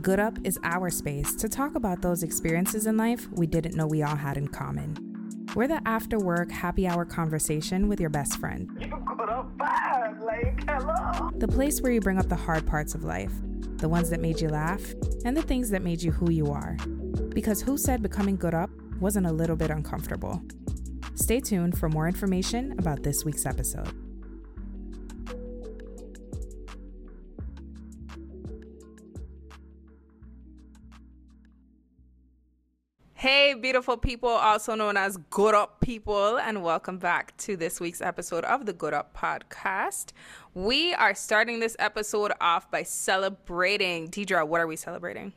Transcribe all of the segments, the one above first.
Good Up is our space to talk about those experiences in life we didn't know we all had in common. We're the after work happy hour conversation with your best friend. You good up bad, like, hello. The place where you bring up the hard parts of life, the ones that made you laugh, and the things that made you who you are. Because who said becoming good up wasn't a little bit uncomfortable? Stay tuned for more information about this week's episode. Beautiful people, also known as Good Up people, and welcome back to this week's episode of the Good Up podcast. We are starting this episode off by celebrating. Deidre, what are we celebrating?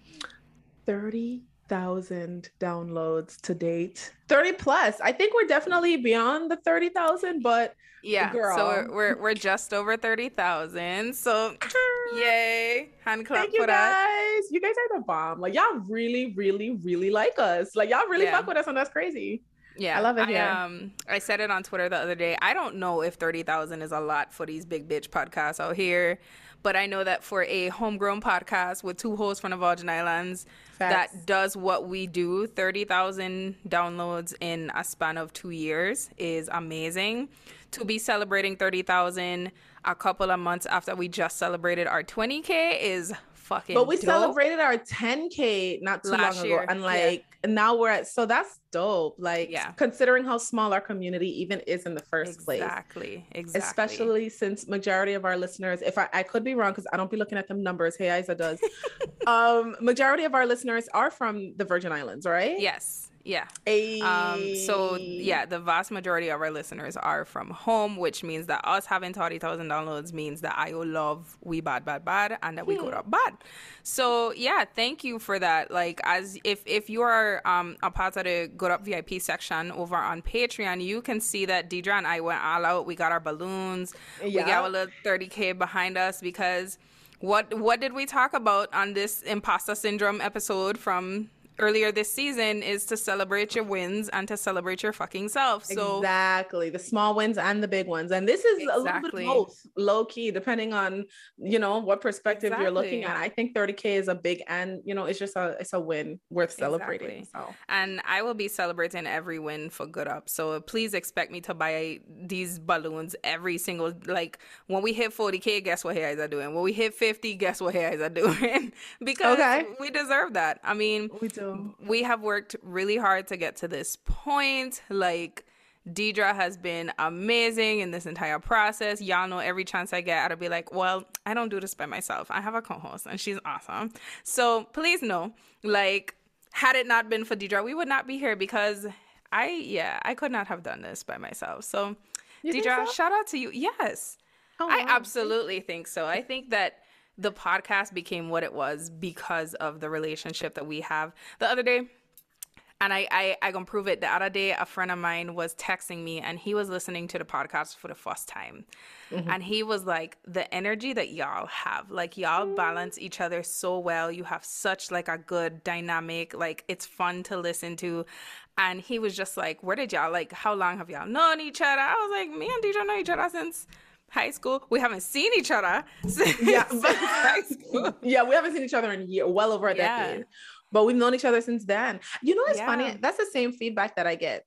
30,000 downloads to date. 30 plus. I think we're definitely beyond the 30,000, but yeah, Girl. so we're, we're, we're just over 30,000. So yay, hand clap Thank you for that. guys. You guys are the bomb. Like y'all really, really, really like us. Like y'all really Yeah. fuck with us, and that's crazy. Yeah, I love it I, um, I said it on Twitter the other day. I don't know if thirty thousand is a lot for these big bitch podcasts out here, but I know that for a homegrown podcast with two hosts from the Virgin Islands Facts. that does what we do, thirty thousand downloads in a span of two years is amazing. To be celebrating thirty thousand a couple of months after we just celebrated our twenty k is fucking. But we dope. celebrated our 10k not too Last long year, ago, and like and now we're at. So that's dope. Like Yeah. considering how small our community even is in the first place. exactly, exactly. especially since majority of our listeners if i, I could be wrong because i don't be looking at them numbers hey isa does um majority of our listeners are from the virgin islands right Yes, yeah. Ayy. Um, so yeah, the vast majority of our listeners are from home, which means that us having thirty thousand downloads means that I love we bad bad bad and that we go up bad. So yeah, thank you for that. Like as if if you are um a part of the Good Up VIP section over on Patreon, you can see that Deidre and I went all out. We got our balloons. Yeah. We got a little thirty k behind us because. What what did we talk about on this imposter syndrome episode from earlier this season is to celebrate your wins and to celebrate your fucking self. So exactly the small wins and the big ones and this is a little bit low key depending on you know what perspective you're looking at i think 30k is a big and you know it's just a it's a win worth celebrating Exactly. so and I will be celebrating every win for Good Up. So please expect me to buy these balloons every single like when we hit 40k, guess what guys are doing? When we hit 50, guess what guys are doing? because Okay. we deserve that. I mean, we do we have worked really hard to get to this point. Like Deidre has been amazing in this entire process. Y'all know every chance I get, I'll be like, well, I don't do this by myself. I have a co-host and she's awesome. So please know, like, had it not been for Deidre, we would not be here because I, yeah, I could not have done this by myself. So You Deidre, so? shout out to you. Yes. Oh, I wow. absolutely think so. I think that the podcast became what it was because of the relationship that we have. The other day, and I, I, I can prove it. The other day, a friend of mine was texting me and he was listening to the podcast for the first time. Mm-hmm. And he was like, the energy that y'all have, like y'all balance each other so well. You have such like a good dynamic, like it's fun to listen to. And he was just like, where did y'all, like, how long have y'all known each other? I was like, me and DJ know each other since high school. We haven't seen each other since, Yeah, but- high school. yeah, we haven't seen each other in a year, well over a Yeah. decade. But we've known each other since then. You know, it's Yeah. funny. That's the same feedback that I get.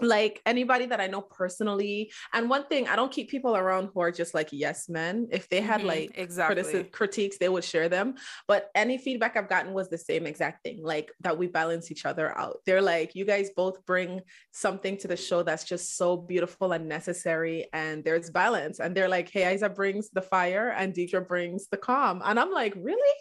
Like anybody that I know personally, and one thing I don't keep people around who are just like yes men. If they had Mhm, like exactly. critici- critiques, they would share them. But any feedback I've gotten was the same exact thing, like that we balance each other out. They're like, you guys both bring something to the show that's just so beautiful and necessary, and there's balance. And they're like, hey, Isa brings the fire, and Deidre brings the calm. And I'm like, really?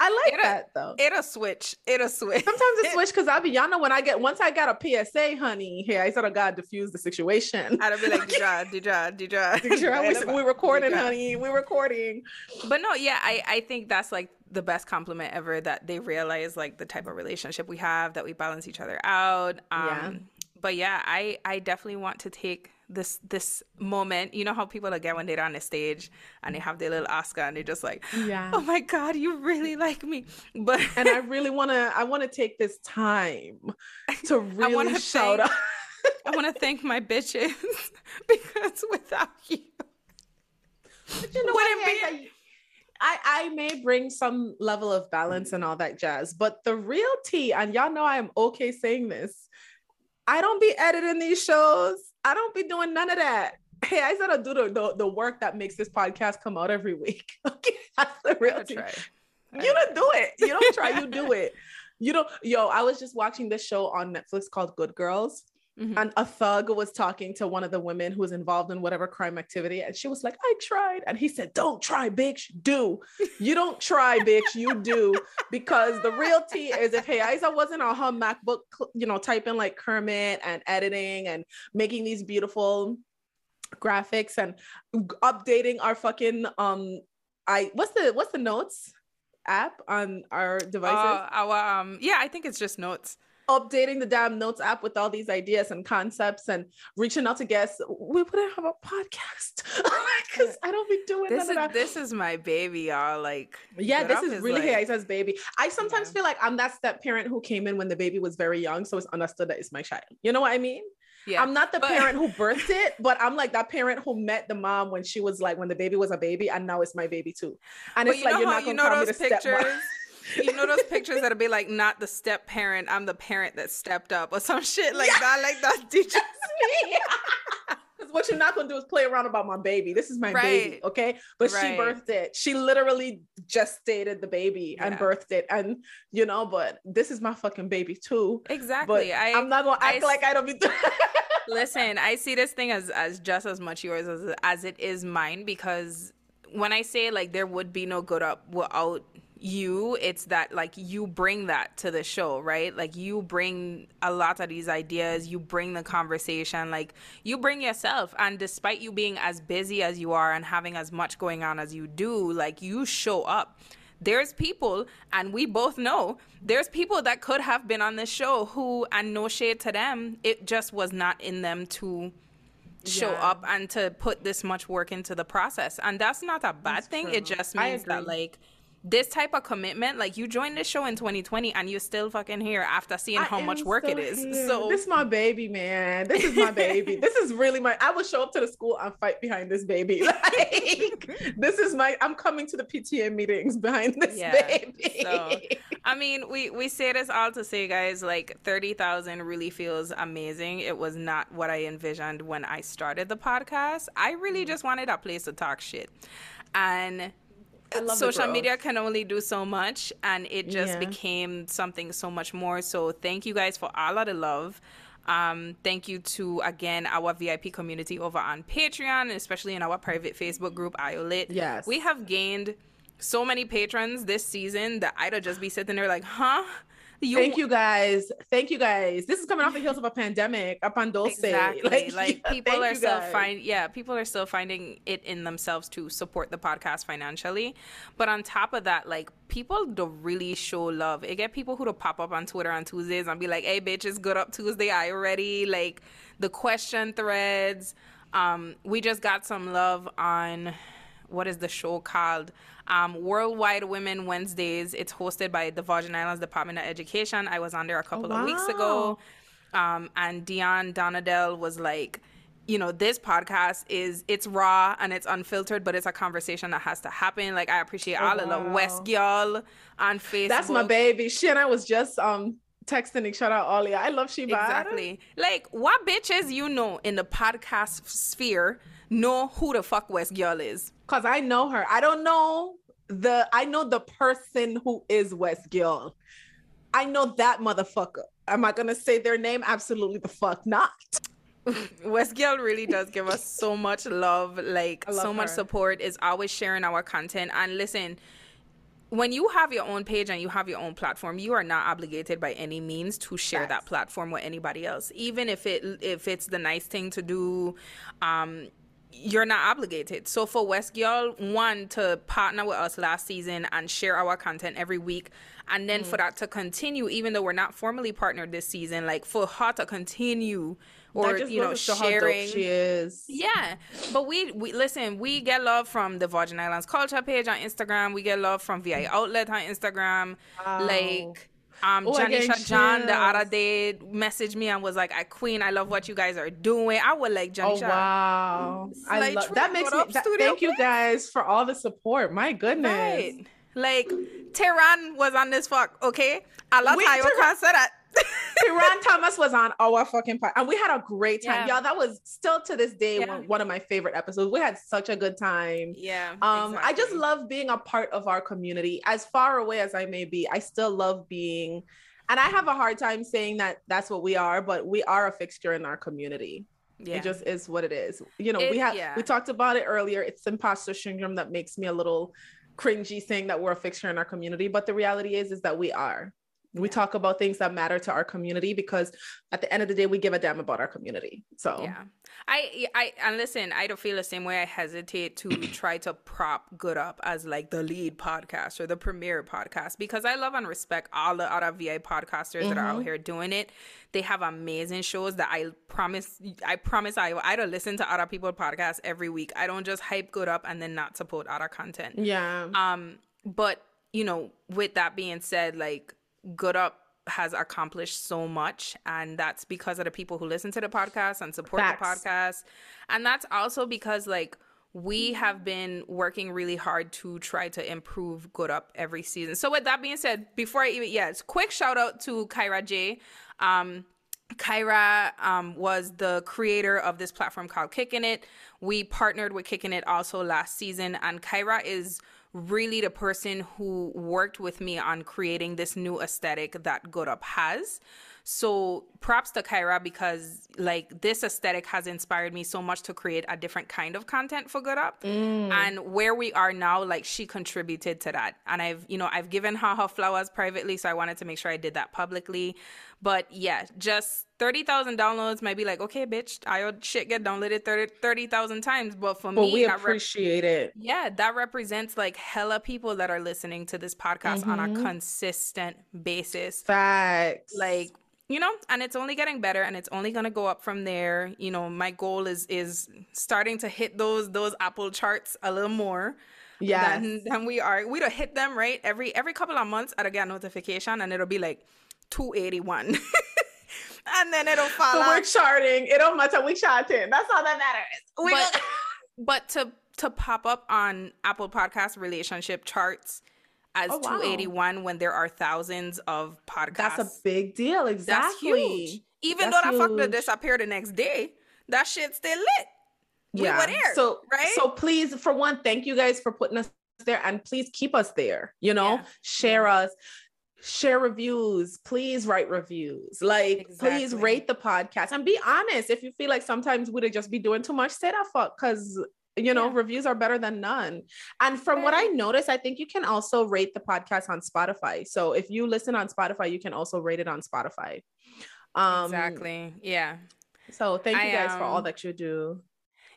I like It'll- that though. It'll switch. It'll switch. Sometimes it switch because I'll be, y'all know when I get once I got a PSA, honey, here I sort of got diffuse the situation. I'd be like, Deidre, Deidre, Deidre. Deidre, we, we recording, honey. We're recording. But no, yeah, I, I think that's like the best compliment ever that they realize like the type of relationship we have, that we balance each other out. Um, Yeah. But yeah, I, I definitely want to take this this moment. You know how people like get when they're on the stage and they have their little Oscar and they're just like, Yeah. oh my God, you really like me. But and I really want to I want to take this time to really wanna shout thank- out. I want to thank my bitches because without you, you know Would what? it be- I, I may bring some level of balance and all that jazz, but the real tea, and y'all know I'm okay saying this, I don't be editing these shows. I don't be doing none of that. Hey, I said I do the, the, the work that makes this podcast come out every week. Okay, that's the real tea. You don't do it. You don't try. You do it. You don't. Yo, I was just watching this show on Netflix called Good Girls. Mm-hmm. And a thug was talking to one of the women who was involved in whatever crime activity. And she was like, I tried. And he said, Don't try, bitch. Do. You don't try, bitch. You do. Because the real tea is if Isa wasn't on her MacBook, you know, typing like Kermit and editing and making these beautiful graphics and updating our fucking um I what's the what's the notes app on our devices? Uh, our um yeah, I think it's just notes updating the damn notes app with all these ideas and concepts and reaching out to guests, we wouldn't have a podcast because I don't be doing this. Is, this is my baby, y'all. Like, yeah, this is really like, Isa's baby. I sometimes yeah. feel like I'm that step parent who came in when the baby was very young, so it's understood that it's my child. You know what I mean? Yeah. I'm not the but... parent who birthed it, but I'm like that parent who met the mom when she was like when the baby was a baby, and now it's my baby too. And but it's like you're not gonna you know call me the pictures? you know those pictures that'll be like not the step parent, I'm the parent that stepped up or some shit like yeah. that. Like that teaches me. Because what you're not gonna do is play around about my baby. This is my right. baby, okay? But right. she birthed it. She literally gestated the baby yeah. and birthed it, and you know. But this is my fucking baby too. Exactly. But I, am not gonna act I, like I don't be. listen, I see this thing as as just as much yours as as it is mine because when I say like there would be no good up without you it's that like you bring that to the show right? Like you bring a lot of these ideas you bring the conversation like you bring yourself. And despite you being as busy as you are and having as much going on as you do like you show up. There's people and we both know there's people that could have been on this show who and no shade to them it just was not in them to show yeah. up and to put this much work into the process. And that's not a bad that's thing. True. it just means that like this type of commitment, like you joined this show in 2020 and you're still fucking here after seeing I how much work it is. Here. So this is my baby, man. This is my baby. this is really my I will show up to the school and fight behind this baby. Like this is my I'm coming to the PTA meetings behind this yeah. baby. So I mean, we we say this all to say guys, like 30,000 really feels amazing. It was not what I envisioned when I started the podcast. I really mm. just wanted a place to talk shit. And social media can only do so much and it just yeah. became something so much more. So thank you guys for all of the love. Um, thank you to again our vip community over on patreon especially in our private facebook group iolit yes. We have gained so many patrons this season that i'd just be sitting there like huh you, Thank you guys. Thank you guys. This is coming off the heels of a pandemic, a pandose. Exactly. Like, like yeah, people are still find yeah, people are still finding it in themselves to support the podcast financially. But on top of that, like people don't really show love. It get people who to pop up on Twitter on Tuesdays and be like, "Hey, bitch, it's good up Tuesday. I already like the question threads." Um, we just got some love on what is the show called? um, Worldwide Women Wednesdays. It's hosted by the Virgin Islands Department of Education. I was on there a couple oh, wow. of weeks ago. Um, and Dion Donadell was like, you know, this podcast is it's raw and it's unfiltered, but it's a conversation that has to happen. Like I appreciate oh, all wow. of the West girl on Facebook. That's my baby. shit and I was just um texting each other earlier. I love Sheba. Exactly. Like what bitches you know in the podcast sphere know who the fuck West girl is? Cause I know her. I don't know the I know the person who is West Gill. I know that motherfucker. Am I gonna say their name? Absolutely the fuck not. West Gill really does give us so much love, like love so her. much support, is always sharing our content. And listen, when you have your own page and you have your own platform, you are not obligated by any means to share that platform with anybody else. Even if it if it's the nice thing to do, um, you're not obligated. So for West Girl, one to partner with us last season and share our content every week, and then mm. for that to continue, even though we're not formally partnered this season, like for her to continue or you know sharing. she is. Yeah, but we we listen. We get love from the Virgin Islands Culture page on Instagram. We get love from VI Outlet on Instagram. Wow. Like Um, Oh, I Janisha John the other day messaged me and was like, "I Queen, I love what you guys are doing." I would like Oh Janisha. wow! I love that makes me. up that- thank you guys for all the support. My goodness. Right. Like Tehran was on this fuck, okay? Allah Wait, Tayo Tehran- can say that. Ron Thomas was on our fucking part, and we had a great time, Yeah. y'all. That was still to this day Yeah. one, one of my favorite episodes. We had such a good time. yeah. Um, I just love being a part of our community. As far away as I may be, I still love being, and I have a hard time saying that that's what we are, but we are a fixture in our community. yeah. It just is what it is. You know, It- we have yeah. we talked about it earlier. It's imposter syndrome that makes me a little cringy saying that we're a fixture in our community, but the reality is is that we are. We talk about things that matter to our community because at the end of the day, we give a damn about our community. So Yeah. I I and listen, I don't feel the same way. I hesitate to try to prop good up as like the lead podcast or the premier podcast because I love and respect all the other VA podcasters that are out Mhm. here doing it. They have amazing shows that I promise I promise I I don't listen to other people's podcasts every week. I don't just hype good up and then not support other content. yeah. Um, but you know, with that being said, like Good Up has accomplished so much, and that's because of the people who listen to the podcast and support Facts. the podcast, and that's also because like we have been working really hard to try to improve Good Up every season. So with that being said, before I even yes, quick shout out to Kyra J. Um, Kyra um, was the creator of this platform called Kicking It. We partnered with Kicking It also last season, and Kyra is really the person who worked with me on creating this new aesthetic that Good Up has. So props to Kyra because like this aesthetic has inspired me so much to create a different kind of content for Good Up. Mm. And where we are now, like she contributed to that. And I've, you know, I've given her her flowers privately, so I wanted to make sure I did that publicly. But yeah, just 30,000 downloads might be like, okay, bitch, I shit get downloaded 30 30,000 times. But for but me, we that rep- appreciate it. yeah, that represents like hella people that are listening to this podcast on a Mhm. consistent basis. Facts. Like, you know, and it's only getting better and it's only gonna go up from there. You know, my goal is is starting to hit those those Apple charts a little more yes. than, than we are. We don't hit them right every every couple of months. I'll get a notification and it'll be like 281. and then it'll fall So we're charting. It don't matter. We charting. That's all that matters. We but, but to to pop up on Apple Podcast relationship charts as Oh, wow. 281 when there are thousands of podcasts. that's a big deal. Exactly. That's huge. Even That's though that fuck to huge. disappear the next day, that shit still lit. We were there, So right? So please, for one, thank you guys for putting us there, and please keep us there. You know, Yeah. share us, share reviews. Please write reviews. Like, please rate the podcast and be honest. If you feel like sometimes we'd just be doing too much, say that fuck because. You know, Yeah. reviews are better than none. And from what I noticed, I think you can also rate the podcast on Spotify. So if you listen on Spotify, you can also rate it on Spotify. Um, exactly. Yeah. So thank you I, guys for all um, that you do.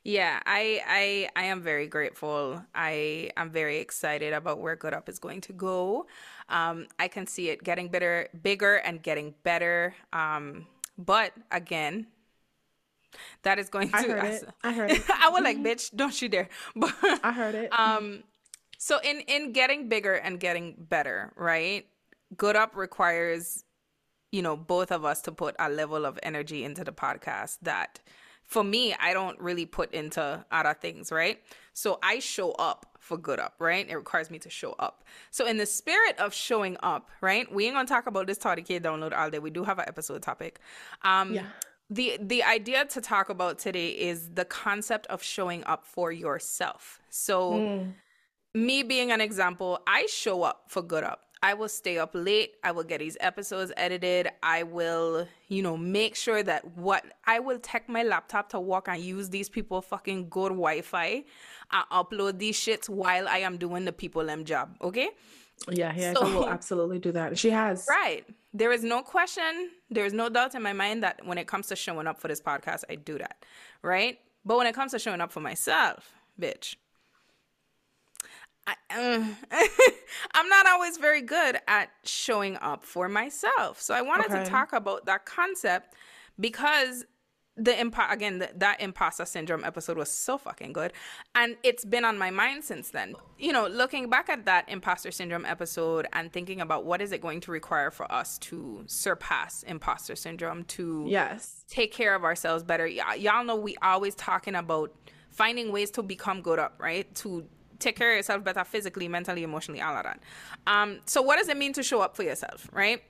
Yeah, I I I am very grateful. I am very excited about where Good Up is going to go. Um, I can see it getting better, bigger, and getting better. Um, but again, that is going to. I heard it. I heard it. I was like, bitch, don't you dare! But I heard it. um, so in in getting bigger and getting better, right? Good Up requires, you know, both of us to put a level of energy into the podcast that for me, I don't really put into other things, right? So I show up for good up, right? It requires me to show up. So in the spirit of showing up, right? We ain't gonna talk about this Toddy K download all day. We do have an episode topic. Um Yeah. the the idea to talk about today is the concept of showing up for yourself. So Mm. me being an example, I show up for good up. I will stay up late. I will get these episodes edited. I will, you know, make sure that what I will take my laptop to work and use these people fucking good Wi-Fi and upload these shits while I am doing the people them job. Okay? Yeah, yeah, So- she will absolutely do that. She has. Right. There is no question, there is no doubt in my mind that when it comes to showing up for this podcast, I do that. Right? But when it comes to showing up for myself, bitch, I, uh, I'm not always very good at showing up for myself. So I wanted Okay. to talk about that concept because the impo- again the, that imposter syndrome episode was so fucking good. And it's been on my mind since then. You know looking back at that imposter syndrome episode and thinking about what is it going to require for us to surpass imposter syndrome to yes. take care of ourselves better. Y- y'all know we always talking about finding ways to become good up right? To take care of yourself better physically mentally emotionally all of that um so what does it mean to show up for yourself right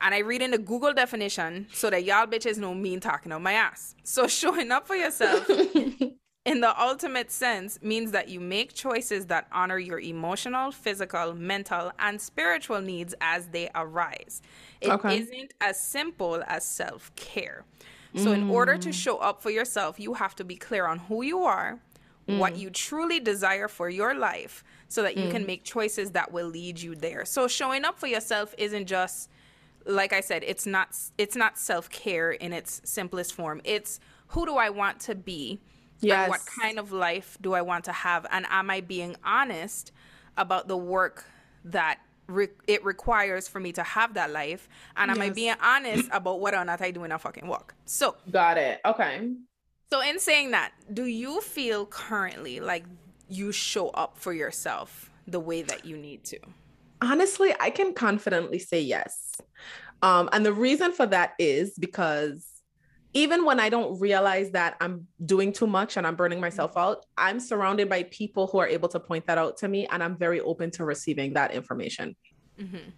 and I read in the Google definition so that y'all bitches know me talking on my ass. So showing up for yourself in the ultimate sense means that you make choices that honor your emotional, physical, mental, and spiritual needs as they arise. It Okay. not as simple as self care. So, in order to show up for yourself, you have to be clear on who you are, what mm. you truly desire for your life, so that you can mm. make choices that will lead you there. So, showing up for yourself isn't just like I said, it's not it's not self care in its simplest form. It's who do I want to be? And what kind of life do I want to have? And am I being honest about the work that re- it requires for me to have that life? And am I being honest about whether or not I doing a fucking work? So, got it okay so in saying that, do you feel currently like you show up for yourself the way that you need to? honestly i can confidently say yes um, and the reason for that is because even when i don't realize that i'm doing too much and i'm burning myself out i'm surrounded by people who are able to point that out to me and i'm very open to receiving that information Mm-hmm.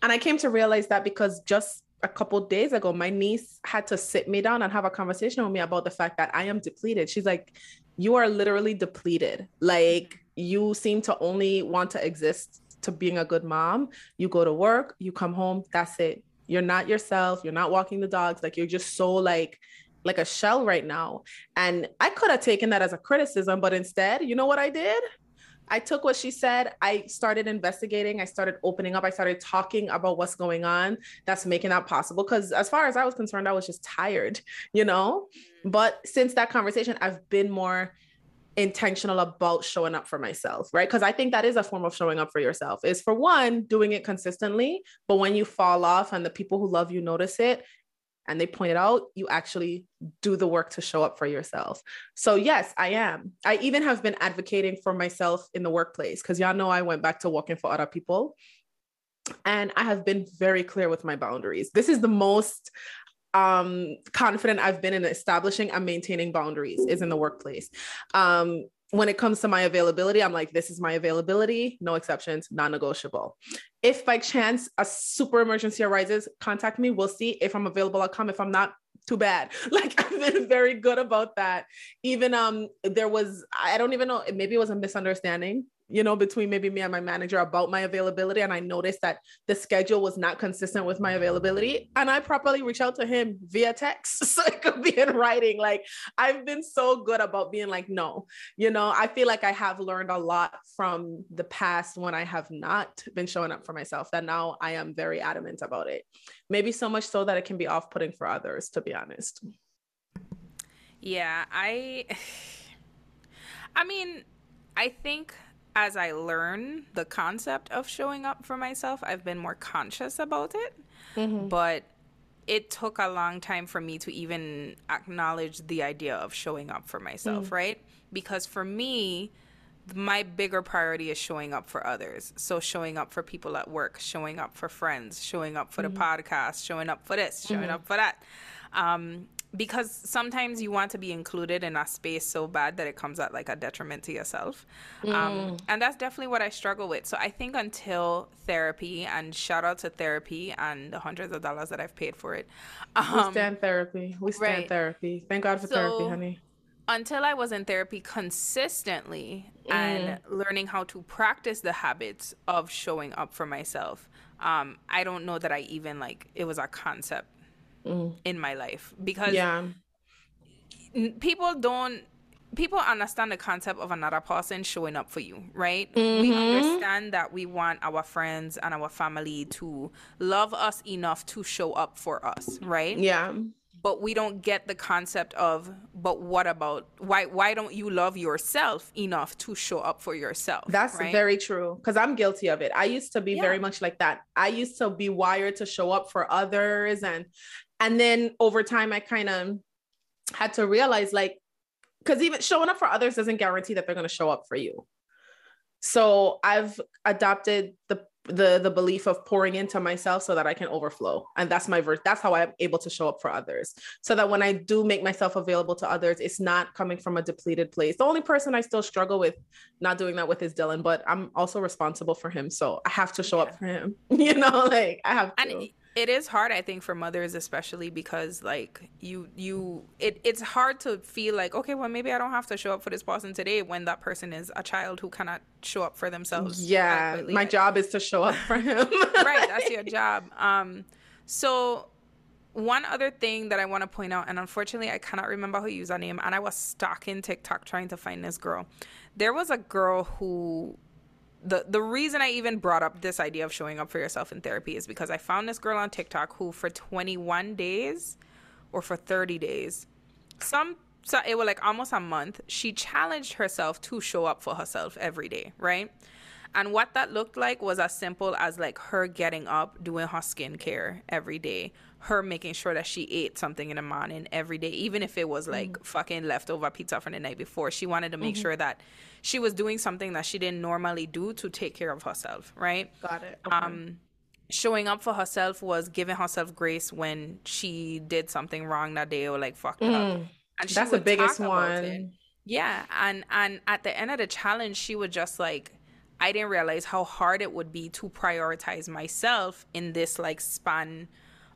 and i came to realize that because just a couple days ago my niece had to sit me down and have a conversation with me about the fact that i am depleted. She's like you are literally depleted. Like you seem to only want to exist to being a good mom. You go to work you come home that's it. You're not yourself. You're not walking the dogs. Like you're just so like like a shell right now. And i could have taken that as a criticism but instead you know what i did I took what she said. I started investigating. I started opening up. I started talking about what's going on that's making that possible. Because as far as I was concerned, I was just tired, you know? Mm-hmm. But since that conversation, I've been more intentional about showing up for myself, right? Because I think that is a form of showing up for yourself, is for one, doing it consistently. But when you fall off and the people who love you notice it, and they point it out, you actually do the work to show up for yourself. So, yes, I am. I even have been advocating for myself in the workplace because y'all know I went back to working for other people. And I have been very clear with my boundaries. This is the most um, confident I've been in establishing and maintaining boundaries is in the workplace. Um, when it comes to my availability, I'm like, this is my availability, no exceptions, non negotiable. If by chance a super emergency arises, contact me. We'll see if I'm available. I'll come. If I'm not, too bad. Like I've been very good about that. Even um, there was I don't even know. Maybe it was a misunderstanding you know, between maybe me and my manager about my availability. And I noticed that the schedule was not consistent with my availability. And I properly reached out to him via text so it could be in writing. Like I've been so good about being like, no, you know, I feel like I have learned a lot from the past when I have not been showing up for myself that now I am very adamant about it. Maybe so much so that it can be off putting for others, to be honest. Yeah, I I mean, I think as I learn the concept of showing up for myself, I've been more conscious about it. Mm-hmm. But it took a long time for me to even acknowledge the idea of showing up for myself, right? Because for me, my bigger priority is showing up for others. So showing up for people at work, showing up for friends, showing up for the podcast, showing up for this, showing up for that. Um, because sometimes you want to be included in a space so bad that it comes at like a detriment to yourself. Um, and that's definitely what I struggle with. So I think until therapy, and shout out to therapy and the hundreds of dollars that I've paid for it. We Um, stand therapy. We stand right. therapy. Thank God for therapy, honey. until I was in therapy consistently and learning how to practice the habits of showing up for myself, um, I don't know that I even like it was a concept Mm. in my life because Yeah. people don't people understand the concept of another person showing up for you right we mm-hmm. understand that we want our friends and our family to love us enough to show up for us right Yeah. but we don't get the concept of but what about why why don't you love yourself enough to show up for yourself That's right? very true because I'm guilty of it. I used to be Yeah. very much like that. I used to be wired to show up for others and and then over time I kind of had to realize like because even showing up for others doesn't guarantee that they're going to show up for you so i've adopted the the the belief of pouring into myself so that I can overflow. And that's my verse. That's how I'm able to show up for others. So that when I do make myself available to others, it's not coming from a depleted place. The only person I still struggle with not doing that with is Dylan, but I'm also responsible for him. So I have to show yeah. up for him. You know, like I have to. And it is hard i think for mothers especially because like you you it, it's hard to feel like okay well maybe i don't have to show up for this person today when that person is a child who cannot show up for themselves yeah my job is to show up for him. Right that's your job. Um so one other thing that I want to point out, and unfortunately, I cannot remember her username, and I was stalking TikTok trying to find this girl. There was a girl who the the reason I even brought up this idea of showing up for yourself in therapy is because I found this girl on TikTok who for 21 days or for 30 days, some so it was like almost a month, she challenged herself to show up for herself every day, right? And what that looked like was as simple as like her getting up, doing her skincare every day, her making sure that she ate something in the morning every day, even if it was like mm-hmm. fucking leftover pizza from the night before. She wanted to make mm-hmm. sure that she was doing something that she didn't normally do to take care of herself, right? Got it. Okay. Um, showing up for herself was giving herself grace when she did something wrong that day or like fucked mm. up. And that's the biggest one. Yeah, and and at the end of the challenge, she would just like I didn't realize how hard it would be to prioritize myself in this like span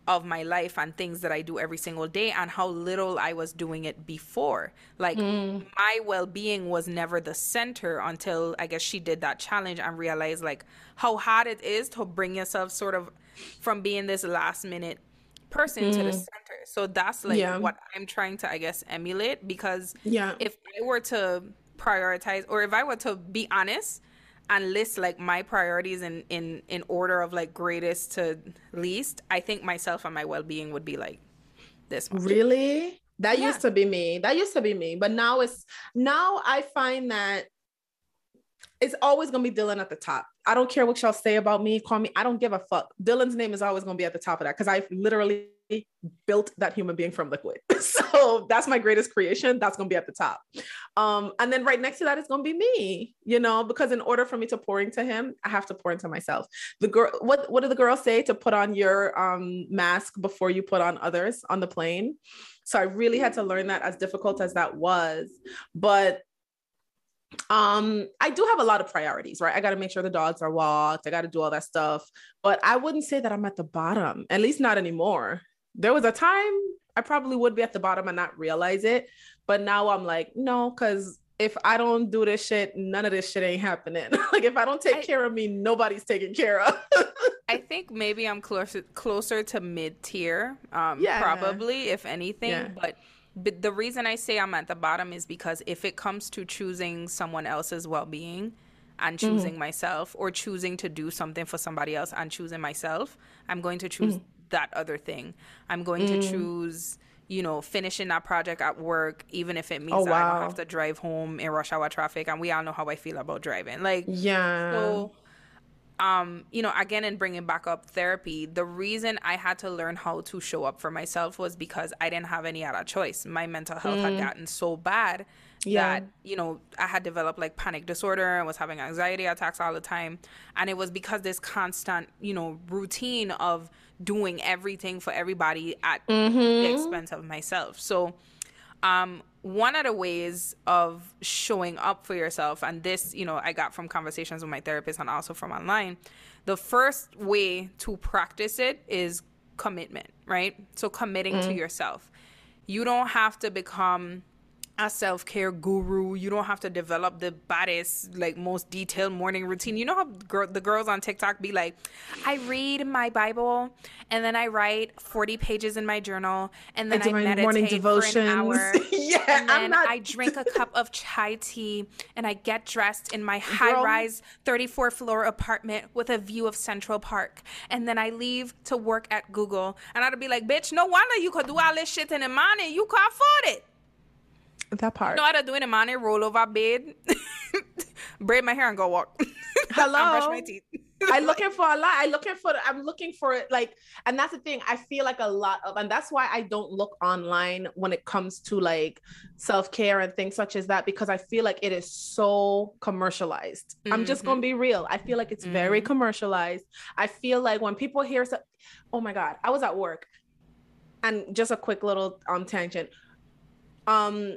of my life and things that I do every single day and how little I was doing it before. Like mm. my well-being was never the center until I guess she did that challenge and realized like how hard it is to bring yourself sort of from being this last minute person mm. to the mm. center. So that's like yeah. what I'm trying to I guess emulate because yeah. if I were to prioritize or if I were to be honest, and list like my priorities in in in order of like greatest to least, I think myself and my well being would be like this. Really? That yeah. used to be me. That used to be me. But now it's now I find that it's always gonna be Dylan at the top. I don't care what y'all say about me. Call me. I don't give a fuck. Dylan's name is always gonna be at the top of that because I literally built that human being from liquid. so that's my greatest creation. That's gonna be at the top. Um, and then right next to that is gonna be me, you know, because in order for me to pour into him, I have to pour into myself. The girl, what what do the girls say to put on your um mask before you put on others on the plane? So I really had to learn that as difficult as that was. But um i do have a lot of priorities right i got to make sure the dogs are walked i got to do all that stuff but i wouldn't say that i'm at the bottom at least not anymore there was a time I probably would be at the bottom and not realize it. But now I'm like, no, because if I don't do this shit, none of this shit ain't happening. like if I don't take I, care of me, nobody's taking care of. I think maybe I'm closer closer to mid tier. Um, yeah. probably if anything. Yeah. But but the reason I say I'm at the bottom is because if it comes to choosing someone else's well being and mm-hmm. choosing mm myself, or choosing to do something for somebody else and choosing myself, I'm going to choose mm that other thing. I'm going mm. to choose, you know, finishing that project at work, even if it means oh, wow. I don't have to drive home in rush hour traffic. And we all know how I feel about driving. Like, yeah. So, um, you know, again, and bringing back up therapy, the reason I had to learn how to show up for myself was because I didn't have any other choice. My mental health mm. had gotten so bad yeah. that you know I had developed like panic disorder and was having anxiety attacks all the time, and it was because this constant you know routine of doing everything for everybody at mm-hmm. the expense of myself. So, um, one of the ways of showing up for yourself, and this, you know, I got from conversations with my therapist and also from online, the first way to practice it is commitment, right? So, committing mm-hmm. to mm. yourself. You don't have to become a self-care guru. You don't have to develop the baddest like most detailed morning routine. You know how gr- the girls on tiktok be like i read my bible and then i write 40 pages in my journal and then i, I meditate morning devotions. for an hour yeah and then not... i drink a cup of chai tea and i get dressed in my high-rise 34 floor apartment with a view of central park and then i leave to work at google and i'd be like bitch no wonder you could do all this shit in the morning. You could afford it that part. You know how to do in the morning? Roll over bed, braid my hair, and go walk. Hello. brush my teeth. I'm looking for a lot. I'm looking for. I'm looking for it. Like, and that's the thing. I feel like a lot of, and that's why I don't look online when it comes to like self care and things such as that because I feel like it is so commercialized. Mm-hmm. I'm just gonna mm-hmm. be real. I feel like it's mm-hmm. very commercialized. I feel like when people hear, so, oh my god, I was at work, and just a quick little um tangent. Um,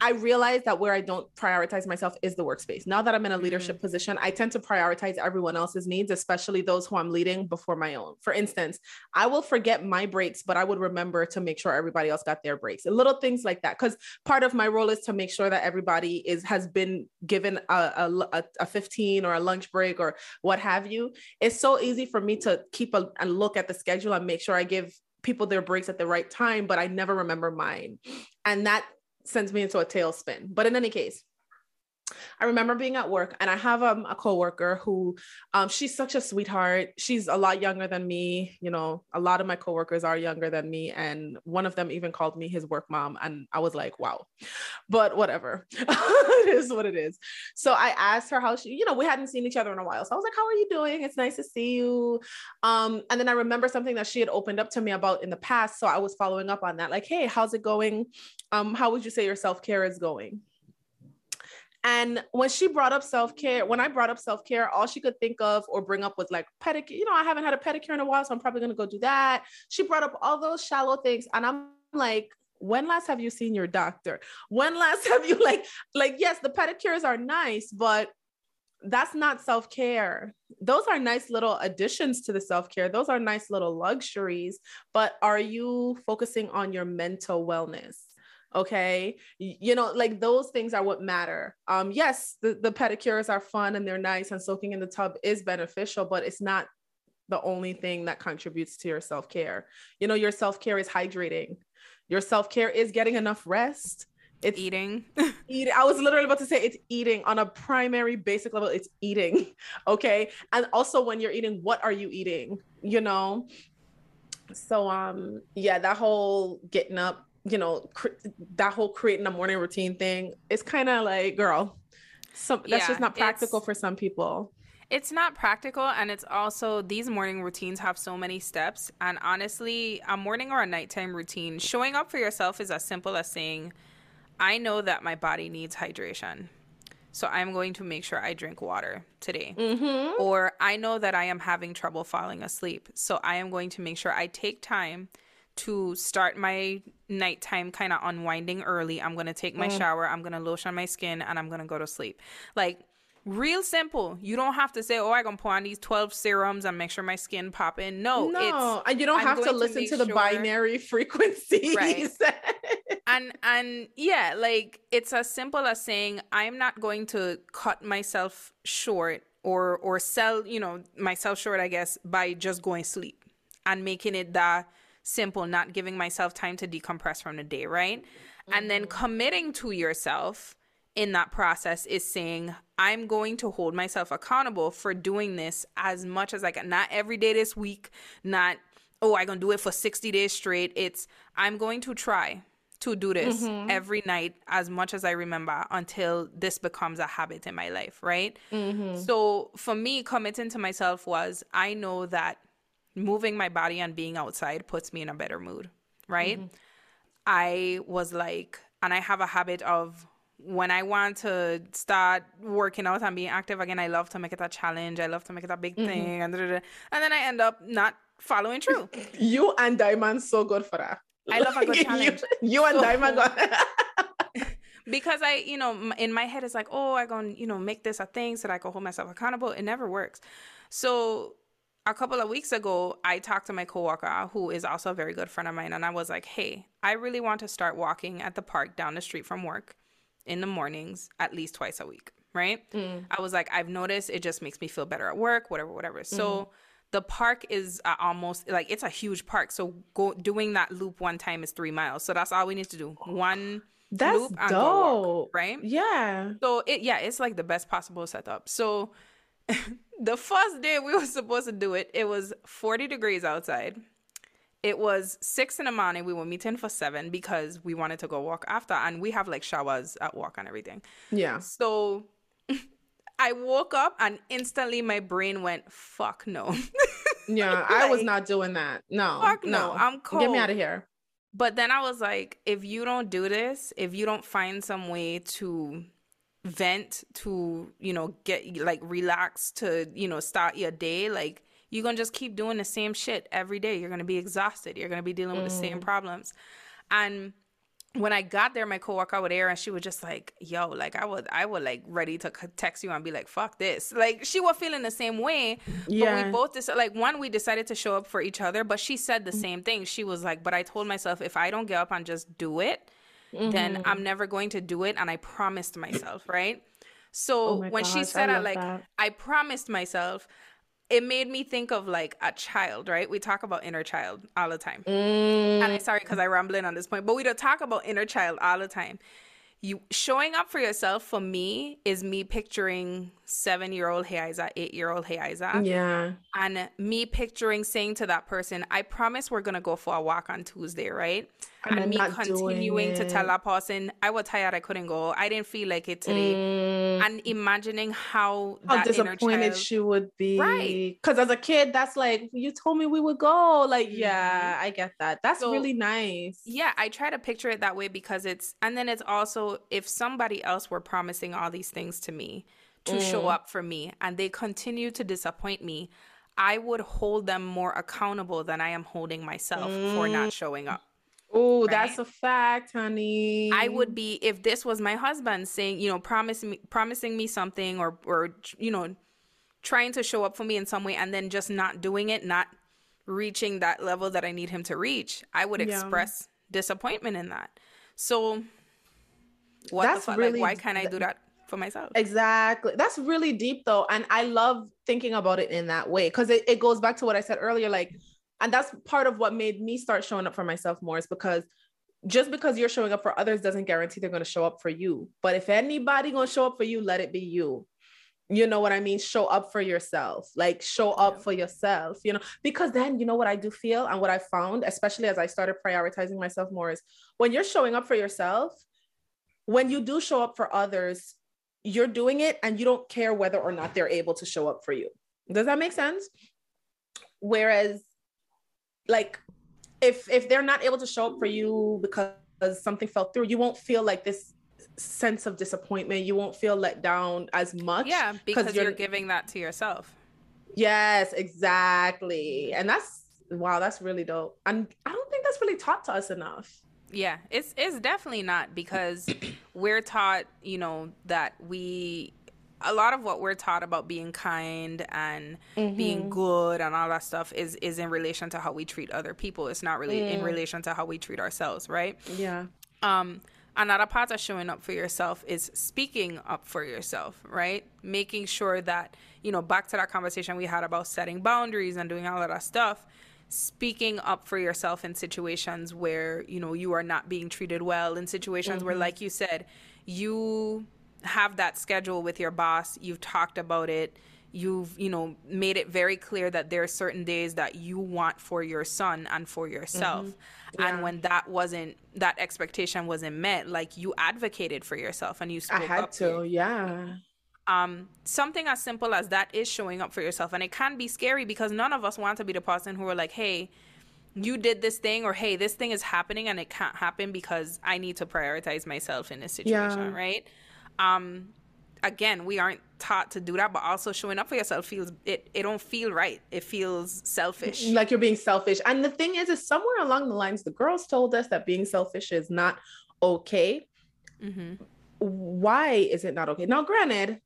I realize that where I don't prioritize myself is the workspace. Now that I'm in a leadership mm-hmm. position, I tend to prioritize everyone else's needs, especially those who I'm leading before my own. For instance, I will forget my breaks, but I would remember to make sure everybody else got their breaks and little things like that. Because part of my role is to make sure that everybody is has been given a, a, a 15 or a lunch break or what have you. It's so easy for me to keep a, and look at the schedule and make sure I give people their breaks at the right time, but I never remember mine. And that sends me into a tailspin. But in any case, I remember being at work and I have um, a coworker who um, she's such a sweetheart. She's a lot younger than me. You know, a lot of my coworkers are younger than me. And one of them even called me his work mom. And I was like, wow, but whatever. it is what it is. So I asked her how she, you know, we hadn't seen each other in a while. So I was like, how are you doing? It's nice to see you. Um, and then I remember something that she had opened up to me about in the past. So I was following up on that. Like, hey, how's it going? Um, how would you say your self-care is going? And when she brought up self care, when I brought up self care, all she could think of or bring up was like pedicure. You know, I haven't had a pedicure in a while, so I'm probably going to go do that. She brought up all those shallow things. And I'm like, when last have you seen your doctor? When last have you like, like, yes, the pedicures are nice, but that's not self care. Those are nice little additions to the self care. Those are nice little luxuries. But are you focusing on your mental wellness? Okay? You know like those things are what matter. Um yes the, the pedicures are fun and they're nice and soaking in the tub is beneficial but it's not the only thing that contributes to your self-care. You know your self-care is hydrating. Your self-care is getting enough rest. It's eating. eating i was literally about to say it's eating on a primary basic level it's eating okay? And also when you're eating what are you eating you know? So um yeah that whole getting up you know, cr- that whole creating a morning routine thing it's kind of like, girl, so that's yeah, just not practical for some people. It's not practical, and it's also these morning routines have so many steps. And honestly, a morning or a nighttime routine, showing up for yourself is as simple as saying, I know that my body needs hydration. So I'm going to make sure I drink water today. Mm-hmm. Or I know that I am having trouble falling asleep. So I am going to make sure I take time to start my nighttime kind of unwinding early. I'm going to take my mm. shower, I'm going to lotion my skin, and I'm going to go to sleep. Like, real simple. You don't have to say, "Oh, I'm gonna put on these 12 serums and make sure my skin pop in." No, no, and you don't I'm have to listen to, to the sure... binary frequencies. Right. and and yeah, like it's as simple as saying, "I'm not going to cut myself short or or sell, you know, myself short, I guess, by just going sleep and making it that simple, not giving myself time to decompress from the day, right? Mm-hmm. And then mm-hmm. committing to yourself in that process is saying, I'm going to hold myself accountable for doing this as much as I can. Not every day this week, not, oh, I'm going to do it for 60 days straight. It's, I'm going to try to do this mm-hmm. every night as much as I remember until this becomes a habit in my life, right? Mm-hmm. So for me, committing to myself was I know that moving my body and being outside puts me in a better mood, right? Mm-hmm. I was like, and I have a habit of when I want to start working out and being active again, I love to make it a challenge. I love to make it a big mm-hmm. thing. And, and then I end up not following through. You and Diamond so good for that. I love a good challenge. you, you and so, Diamond because I, you know, in my head it's like, oh, I'm going to, you know, make this a thing so that I can hold myself accountable. It never works. So a couple of weeks ago, I talked to my coworker, who is also a very good friend of mine, and I was like, "Hey, I really want to start walking at the park down the street from work in the mornings at least twice a week." Right? Mm. I was like, "I've noticed it just makes me feel better at work, whatever, whatever." Mm-hmm. So the park is uh, almost like it's a huge park. So go doing that loop one time is three miles. So that's all we need to do. One. That's loop dope, walk, right? Yeah. So it yeah, it's like the best possible setup. So the first day we were supposed to do it, it was 40 degrees outside. It was six in the morning. We were meeting for seven because we wanted to go walk after, and we have like showers at work and everything. Yeah. So I woke up and instantly my brain went, fuck no. Yeah, I was not doing that. No. fuck no, I'm Get me out of here. But then I was like, if you don't do this, if you don't find some way to vent, to, you know, get like relax, to, you know, start your day, like you're gonna just keep doing the same shit every day. You're gonna be exhausted. You're gonna be dealing with the same mm. problems. And when I got there, my coworker was there and she was just like, yo, like I would, I would like ready to text you and be like, fuck this. Like she was feeling the same way. But Yeah. we both decided, like one, we decided to show up for each other, but she said the mm. same thing. She was like, but I told myself if I don't get up and just do it, then Mm-hmm. I'm never going to do it. And I promised myself, right? So Oh when she said I I like, that. I promised myself, it made me think of like a child, right? We talk about inner child all the time. Mm, And I'm sorry because I rambling on this point, but we don't talk about inner child all the time. You showing up for yourself for me is me picturing seven year old Isa, eight year old Isa, yeah. and me picturing saying to that person, I promise we're gonna go for a walk on Tuesday, right? And And, me continuing to tell that person, I was tired, I couldn't go, I didn't feel like it today. Mm, And imagining how how disappointed child she would be. Right. Because as a kid, that's like, you told me we would go. Like, yeah, I get that. That's So- really nice. Yeah, I try to picture it that way because it's, and then it's also if somebody else were promising all these things to me to show Mm. up for me and they continue to disappoint me, I would hold them more accountable than I am holding myself for Mm. not showing up. Oh, that's a fact, honey. I would be if this was my husband saying, you know, promising me promising me something or or you know, trying to show up for me in some way and then just not doing it, not reaching that level that I need him to reach. I would Yeah. express disappointment in that. So what That's the fuck? really- like why can't I do that for myself? Exactly. That's really deep though. And I love thinking about it in that way because it, it goes back to what I said earlier. Like, and that's part of what made me start showing up for myself more is because just because you're showing up for others doesn't guarantee they're going to show up for you. But if anybody going to show up for you, let it be you. You know what I mean? Show up for yourself. Like show up Yeah. for yourself, you know, because then you know what I do feel and what I found, especially as I started prioritizing myself more is when you're showing up for yourself, when you do show up for others, you're doing it and you don't care whether or not they're able to show up for you. Does that make sense? Whereas like if if they're not able to show up for you because something fell through, you won't feel like this sense of disappointment. You won't feel let down as much. Yeah, because you're, you're- giving that to yourself. Yes, exactly. And that's wow, that's really dope. And I don't think that's really taught to us enough. Yeah, it's it's definitely not because we're taught, you know, that we a lot of what we're taught about being kind and Mm-hmm. being good and all that stuff is is in relation to how we treat other people. It's not really in relation to how we treat ourselves, right? Yeah. um another part of showing up for yourself is speaking up for yourself right making sure that you know back to that conversation we had about setting boundaries and doing all of that stuff speaking up for yourself in situations where you know you are not being treated well in situations where like you said you have that schedule with your boss you've talked about it you've you know made it very clear that there are certain days that you want for your son and for yourself and Yeah. when that wasn't that expectation wasn't met like you advocated for yourself and you spoke I had up to. Yeah. um something as simple as that is showing up for yourself and it can be scary because none of us want to be the person who are like hey you did this thing or hey this thing is happening and it can't happen because i need to prioritize myself in this situation Yeah. right um again we aren't taught to do that but also showing up for yourself feels it it don't feel right it feels selfish like you're being selfish. And the thing is, is somewhere along the lines, the girls told us that being selfish is not okay. Mm-hmm. Why is it not okay? Now, granted,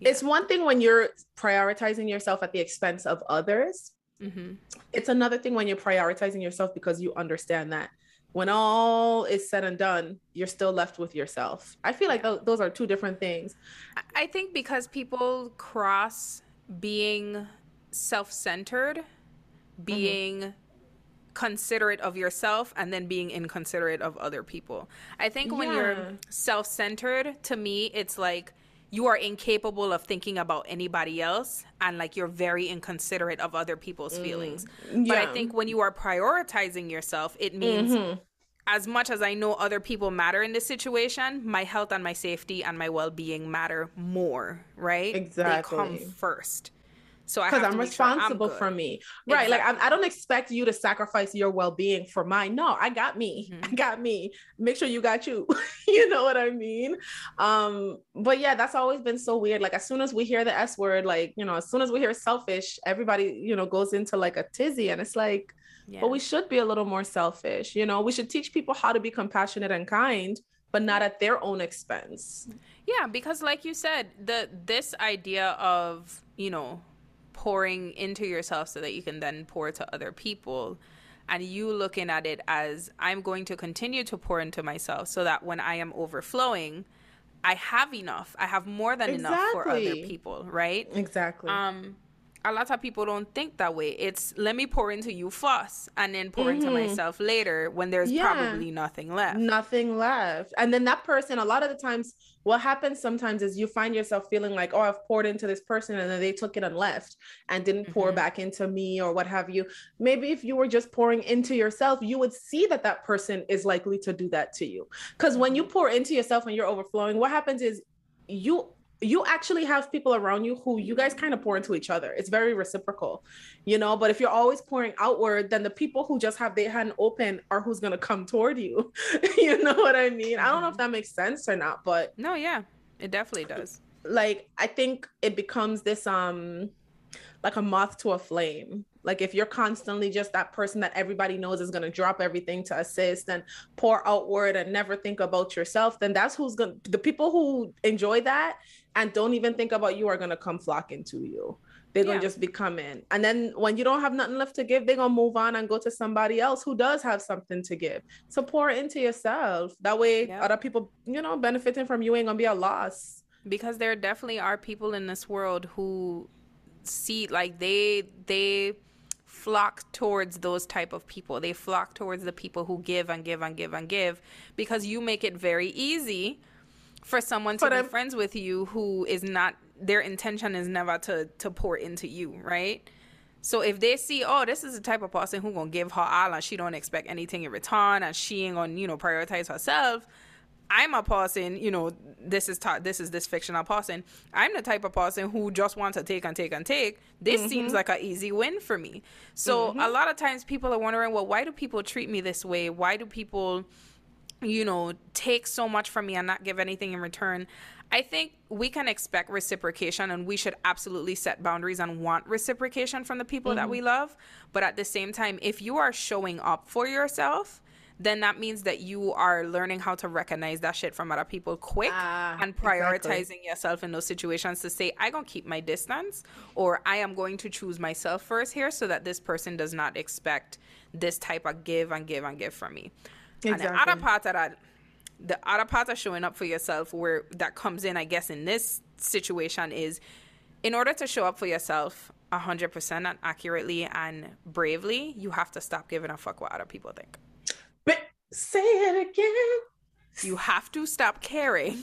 it's one thing when you're prioritizing yourself at the expense of others. hmm It's another thing when you're prioritizing yourself because you understand that when all is said and done, you're still left with yourself. I feel like tho- those are two different things. I think because people cross being self centered, mm-hmm. being considerate of yourself, and then being inconsiderate of other people. I think when Yeah. you're self centered, to me, it's like you are incapable of thinking about anybody else and like you're very inconsiderate of other people's feelings. But I think when you are prioritizing yourself, it means Mhm. as much as I know other people matter in this situation, my health and my safety and my well being matter more, right? Exactly. They come first. So I because I'm make sure I'm responsible for me, right? Like I'm, I don't expect you to sacrifice your well-being for mine. No, I got me. Mhm. I got me. Make sure you got you. you know what I mean? Um, but yeah, that's always been so weird. Like as soon as we hear the S word, like you know, as soon as we hear selfish, everybody you know goes into like a tizzy, and it's like, Yeah. but we should be a little more selfish. You know, we should teach people how to be compassionate and kind, but not at their own expense. Yeah, because like you said, the this idea of, you know, pouring into yourself so that you can then pour to other people and you looking at it as I'm going to continue to pour into myself so that when I am overflowing, I have enough. I have more than enough for other people, right? Exactly. Um a lot of people don't think that way. It's let me pour into you first and then pour into Mhm. myself later when there's Yeah. probably nothing left. nothing left and then that person a lot of the times what happens sometimes is you find yourself feeling like oh i've poured into this person and then they took it and left and didn't pour Mhm. back into me or what have you. Maybe if you were just pouring into yourself you would see that that person is likely to do that to you. Because when you pour into yourself and you're overflowing what happens is you you actually have people around you who you guys kind of pour into each other. It's very reciprocal, you know. But if you're always pouring outward, then the people who just have their hand open are who's gonna come toward you. you know what I mean? I don't know if that makes sense or not, but No, yeah. It definitely does. like I think it becomes this um like a moth to a flame. Like if you're constantly just that person that everybody knows is gonna drop everything to assist and pour outward and never think about yourself, then that's who's gonna the people who enjoy that and don't even think about you are gonna come flocking to you. They're gonna just be coming. And then when you don't have nothing left to give, they're gonna move on and go to somebody else who does have something to give. So pour into yourself. That way Yeah. other people, you know, benefiting from you ain't gonna be a loss. because there definitely are people in this world who see like they they flock towards those type of people they flock towards the people who give and give and give and give because you make it very easy for someone to But be I'm- friends with you who is not their intention is never to to pour into you right so if they see, oh, this is the type of person who gonna give her all and she don't expect anything in return and she ain't gonna, you know, prioritize herself. I'm a person, you know, this is ta- this is this fictional person. I'm the type of person who just wants to take and take and take. This mm-hmm. seems like an easy win for me. So mm-hmm. a lot of times people are wondering, well, why do people treat me this way? Why do people you know, take so much from me and not give anything in return. I think we can expect reciprocation and we should absolutely set boundaries and want reciprocation from the people that we love. But at the same time, if you are showing up for yourself, then that means that you are learning how to recognize that shit from other people quick Ah, and prioritizing yourself in those situations to say, I gonna keep my distance or I am going to choose myself first here so that this person does not expect this type of give and give and give from me. And the other part of that, the other part of showing up for yourself, where that comes in, I guess, in this situation is, in order to show up for yourself hundred percent and accurately and bravely, you have to stop giving a fuck what other people think. But say it again. You have to stop caring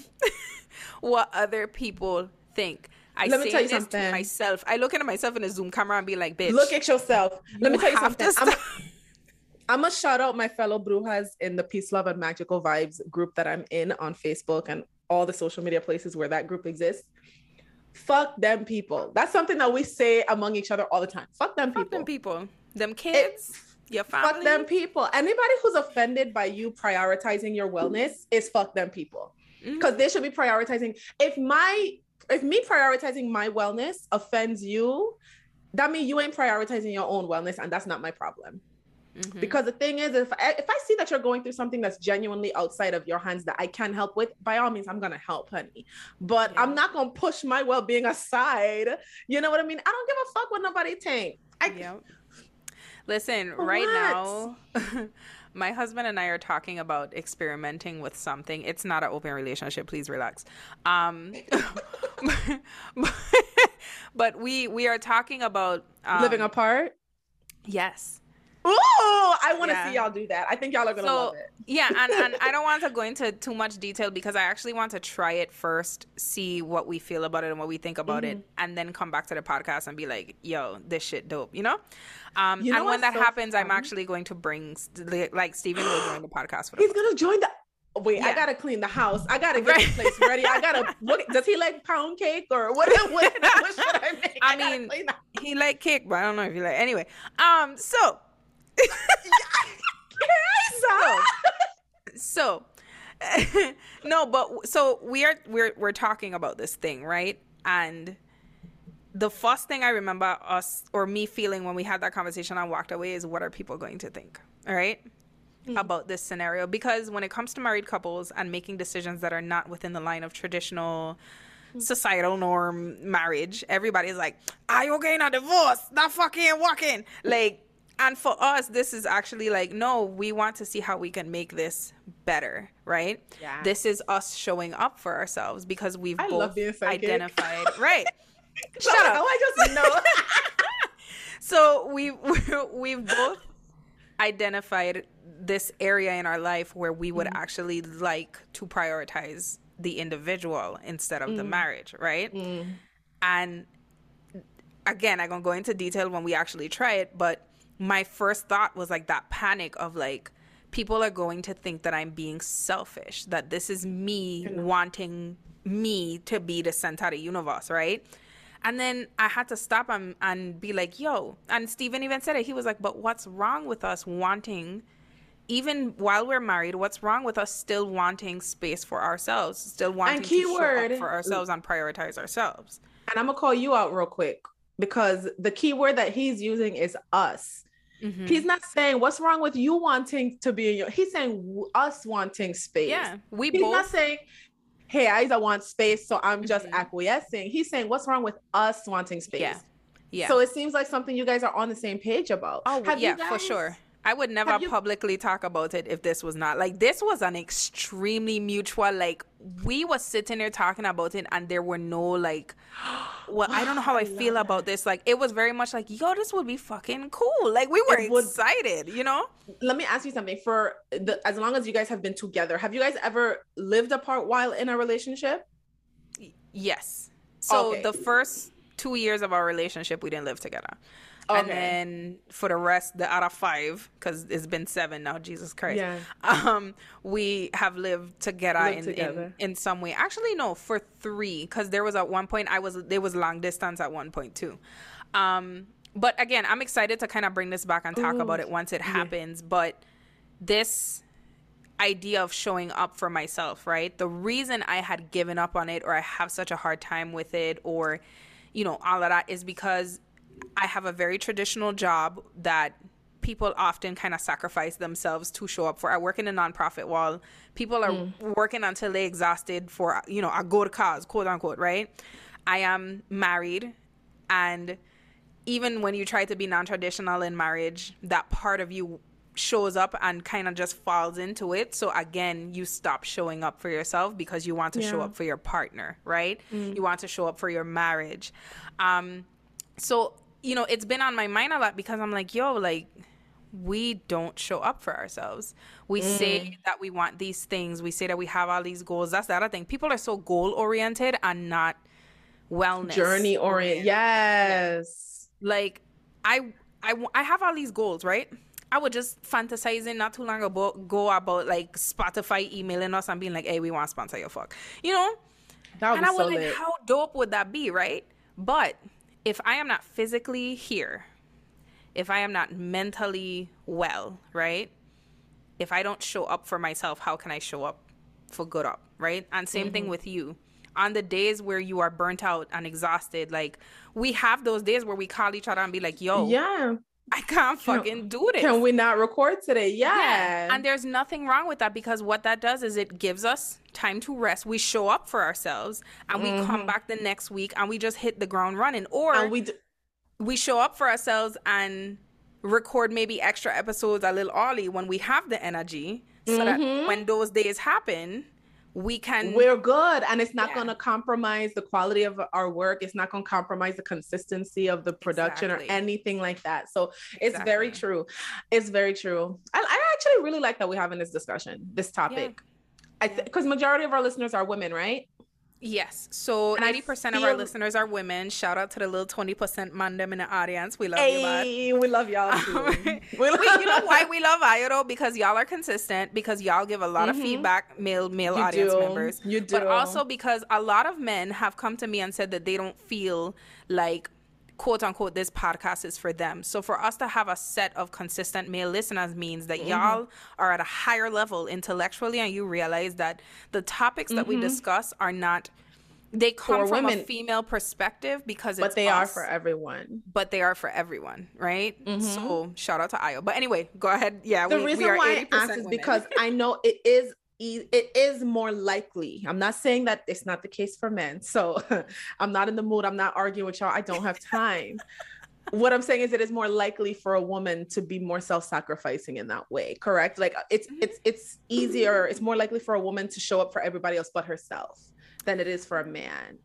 what other people think. I Let me tell you this something. to myself. I look into myself in a Zoom camera and be like, "Bitch, Look at yourself. Let me tell you something. I'm, stop." Gonna shout out my fellow Brujas in the Peace, Love, and Magical Vibes group that I'm in on Facebook and all the social media places where that group exists. Fuck them people. That's something that we say among each other all the time. Fuck them Fuck people. them people, them kids, your family. Fuck them people. Anybody who's offended by you prioritizing your wellness is fuck them people. Mm-hmm. Because they should be prioritizing. If my if me prioritizing my wellness offends you, that means you ain't prioritizing your own wellness, and that's not my problem. Mhm. Because the thing is, if I, if I see that you're going through something that's genuinely outside of your hands that I can help with, by all means, I'm gonna help, honey. But Yeah. I'm not gonna push my well-being aside. You know what I mean? I don't give a fuck what nobody think. I Yep. Listen, For right now, my husband and I are talking about experimenting with something. It's not an open relationship. Please relax. Um, but we we are talking about um, living apart. Yes. I want to Yeah. see y'all do that. I think y'all are gonna So love it. yeah, and, and I don't want to go into too much detail because I actually want to try it first, see what we feel about it and what we think about Mm-hmm. it, and then come back to the podcast and be like, "Yo, this shit dope," you know. Um, You know and when that so happens, I'm actually going to bring like Steven will join the podcast for the He's gonna join the. Wait, I gotta clean the house. I gotta get Right. the place ready. I gotta. What does he like? Pound cake or what? What, what should I make? I gotta mean, he like cake, but I don't know if he like. Anyway, um, so so so no but so we are we're we're talking about this thing right? And the first thing i remember us or me feeling when we had that conversation and walked away is what are people going to think all right? About this scenario. Because when it comes to married couples and making decisions that are not within the line of traditional mm. societal norm marriage everybody's like are you getting a divorce? That fucking working. Like and for us this is actually like no we want to see how we can make this better right Yeah. this is us showing up for ourselves because we've I both love being psychic. identified right Shut up! Oh, I just know. so we we've both identified this area in our life where we would mm-hmm. actually like to prioritize the individual instead of the mm. marriage, right? Mm. And again, I'm gonna go into detail when we actually try it, but my first thought was like that panic of like people are going to think that I'm being selfish, that this is me wanting me to be the center of the universe, right? And then I had to stop and, and be like, yo, and Steven even said it. He was like, but what's wrong with us wanting, even while we're married, what's wrong with us still wanting space for ourselves, still wanting to show up for ourselves and prioritize ourselves? and I'm gonna call you out real quick because the key word that he's using is us. Mhm. He's not saying what's wrong with you wanting to be in your. He's saying us wanting space. Yeah, we both. He's both. not saying, "Hey, I either want space, so I'm just Mhm. acquiescing." He's saying, "What's wrong with us wanting space?" Yeah. yeah. So it seems like something you guys are on the same page about. Oh Have you yeah, for sure. I would never you- publicly talk about it if this was not like this was an extremely mutual like we were sitting there talking about it and there were no like well I don't know how I, feel about this like it was very much like yo this would be fucking cool like we were would- excited you know Let me ask you something. For the, as long as you guys have been together, have you guys ever lived apart while in a relationship? yes so Okay. the first two years of our relationship we didn't live together and then for the rest the out of five because it's been seven now jesus christ Yeah. um we have lived together, Lived in, together. in in some way actually no for three because there was at one point i was there was long distance at one point too um but again i'm excited to kind of bring this back and talk Ooh, about it once it happens but this idea of showing up for myself, right? The reason I had given up on it or I have such a hard time with it or, you know, all of that is because I have a very traditional job that people often kind of sacrifice themselves to show up for. I work in a nonprofit while people are working until they exhausted for, you know, a good cause, quote unquote, right? I am married and even when you try to be non-traditional in marriage that part of you shows up and kind of just falls into it. So again you stop showing up for yourself because you want to show up for your partner right? You want to show up for your marriage. Um so you know it's been on my mind a lot because i'm like yo like we don't show up for ourselves. We mm. say that we want these things. We say that we have all these goals. That's the other thing. People are so goal oriented and not wellness Journey oriented. Yes. like I, I I have all these goals, right? I was just fantasizing not too long ago go about like Spotify emailing us and being like, "Hey, we want to sponsor your fuck," you know. That would and I was so like, lit. "How dope would that be?" Right? But if I am not physically here, if I am not mentally well, right? If I don't show up for myself, how can I show up for good up, right? And same Mm-hmm. thing with you. On the days where you are burnt out and exhausted, like we have those days where we call each other and be like, "Yo, yeah. I can't fucking do this." Can we not record today? Yeah. And there's nothing wrong with that because what that does is it gives us time to rest. We show up for ourselves and we come back the next week and we just hit the ground running. Or Mm-hmm. and we d- we show up for ourselves and record maybe extra episodes a little early when we have the energy so Mm-hmm. that when those days happen we can we're good and it's not Yeah. going to compromise the quality of our work. It's not going to compromise the consistency of the production Exactly. or anything like that. So it's very true. It's very true. I, I actually really like that we're having this discussion this topic. I Yeah. because majority of our listeners are women right Yes. So ninety percent of our listeners are women. Shout out to the little twenty percent man them in the audience. We love you, bud. hey we love y'all too we, love- you know why we love though? Because y'all are consistent. Because y'all give a lot of Mhm. feedback, male male You audience do. members. You do. But also because a lot of men have come to me and said that they don't feel like quote unquote this podcast is for them. So for us to have a set of consistent male listeners means Mm-hmm. that y'all are at a higher level intellectually and you realize that the topics that we discuss are not they come Mm-hmm. For from a female perspective because it's but they are for everyone but they are for everyone, right? So shout out to Ayo. But anyway, go ahead. Yeah, Mm-hmm. the we, reason we are why 80% I asked is because I know it is it is more likely. I'm not saying that it's not the case for men. So I'm not in the mood. I'm not arguing with y'all. I don't have time. what I'm saying is it is more likely for a woman to be more self-sacrificing in that way, correct? Like it's Mhm. it's it's easier, it's more likely for a woman to show up for everybody else but herself than it is for a man.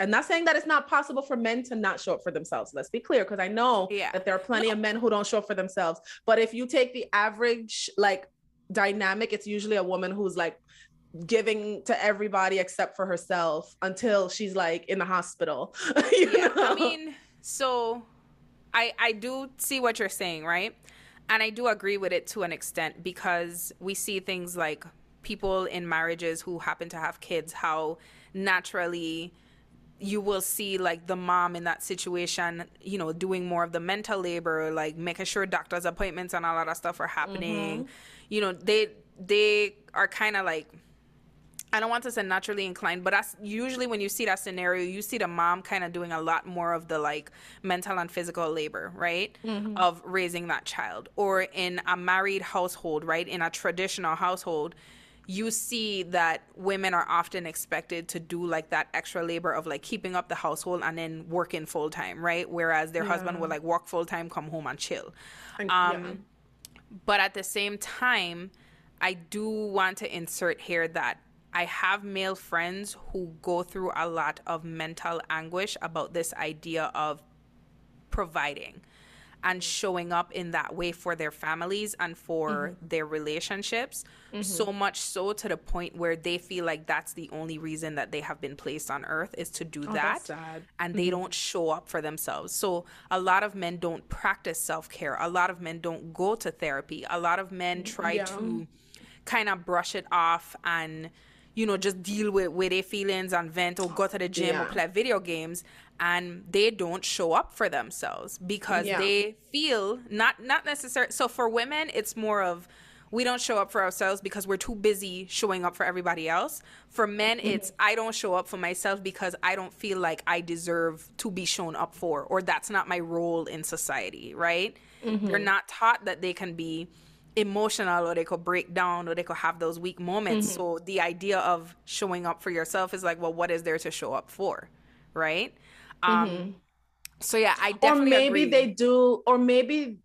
I'm not saying that it's not possible for men to not show up for themselves. Let's be clear, because I know Yeah. that there are plenty of men who don't show up for themselves. But if you take the average like dynamic, it's usually a woman who's like giving to everybody except for herself until she's like in the hospital. you yeah, I mean, so I I do see what you're saying, right? And I do agree with it to an extent because we see things like people in marriages who happen to have kids, how naturally you will see like the mom in that situation, you know, doing more of the mental labor, like making sure doctor's appointments and all of that stuff are happening. Mm-hmm. You know, they they are kind of like I don't want to say naturally inclined, but that's usually when you see that scenario, you see the mom kind of doing a lot more of the like mental and physical labor, right? Of raising that child. Or in a married household, right? In a traditional household, you see that women are often expected to do like that extra labor of like keeping up the household and then working full time, right? Whereas their husband will like work full time, come home and chill. And- Um, yeah. But at the same time, I do want to insert here that I have male friends who go through a lot of mental anguish about this idea of providing and showing up in that way for their families and for mm-hmm. their relationships. Mm-hmm. So much so to the point where they feel like that's the only reason that they have been placed on earth is to do Oh, that and they mm-hmm. don't show up for themselves. So a lot of men don't practice self-care. A lot of men don't go to therapy. A lot of men mm, try Yeah. to kind of brush it off and you know just deal with with their feelings and vent or go to the gym or play video games and they don't show up for themselves because Yeah. they feel not not necessarily so for women it's more of we don't show up for ourselves because we're too busy showing up for everybody else. For men, Mm-hmm. it's I don't show up for myself because I don't feel like I deserve to be shown up for, or that's not my role in society, right? Mm-hmm. They're not taught that they can be emotional or they could break down or they could have those weak moments. Mm-hmm. So the idea of showing up for yourself is like, well, what is there to show up for? Right? Um so yeah, I Mm-hmm. or maybe agree. they do or maybe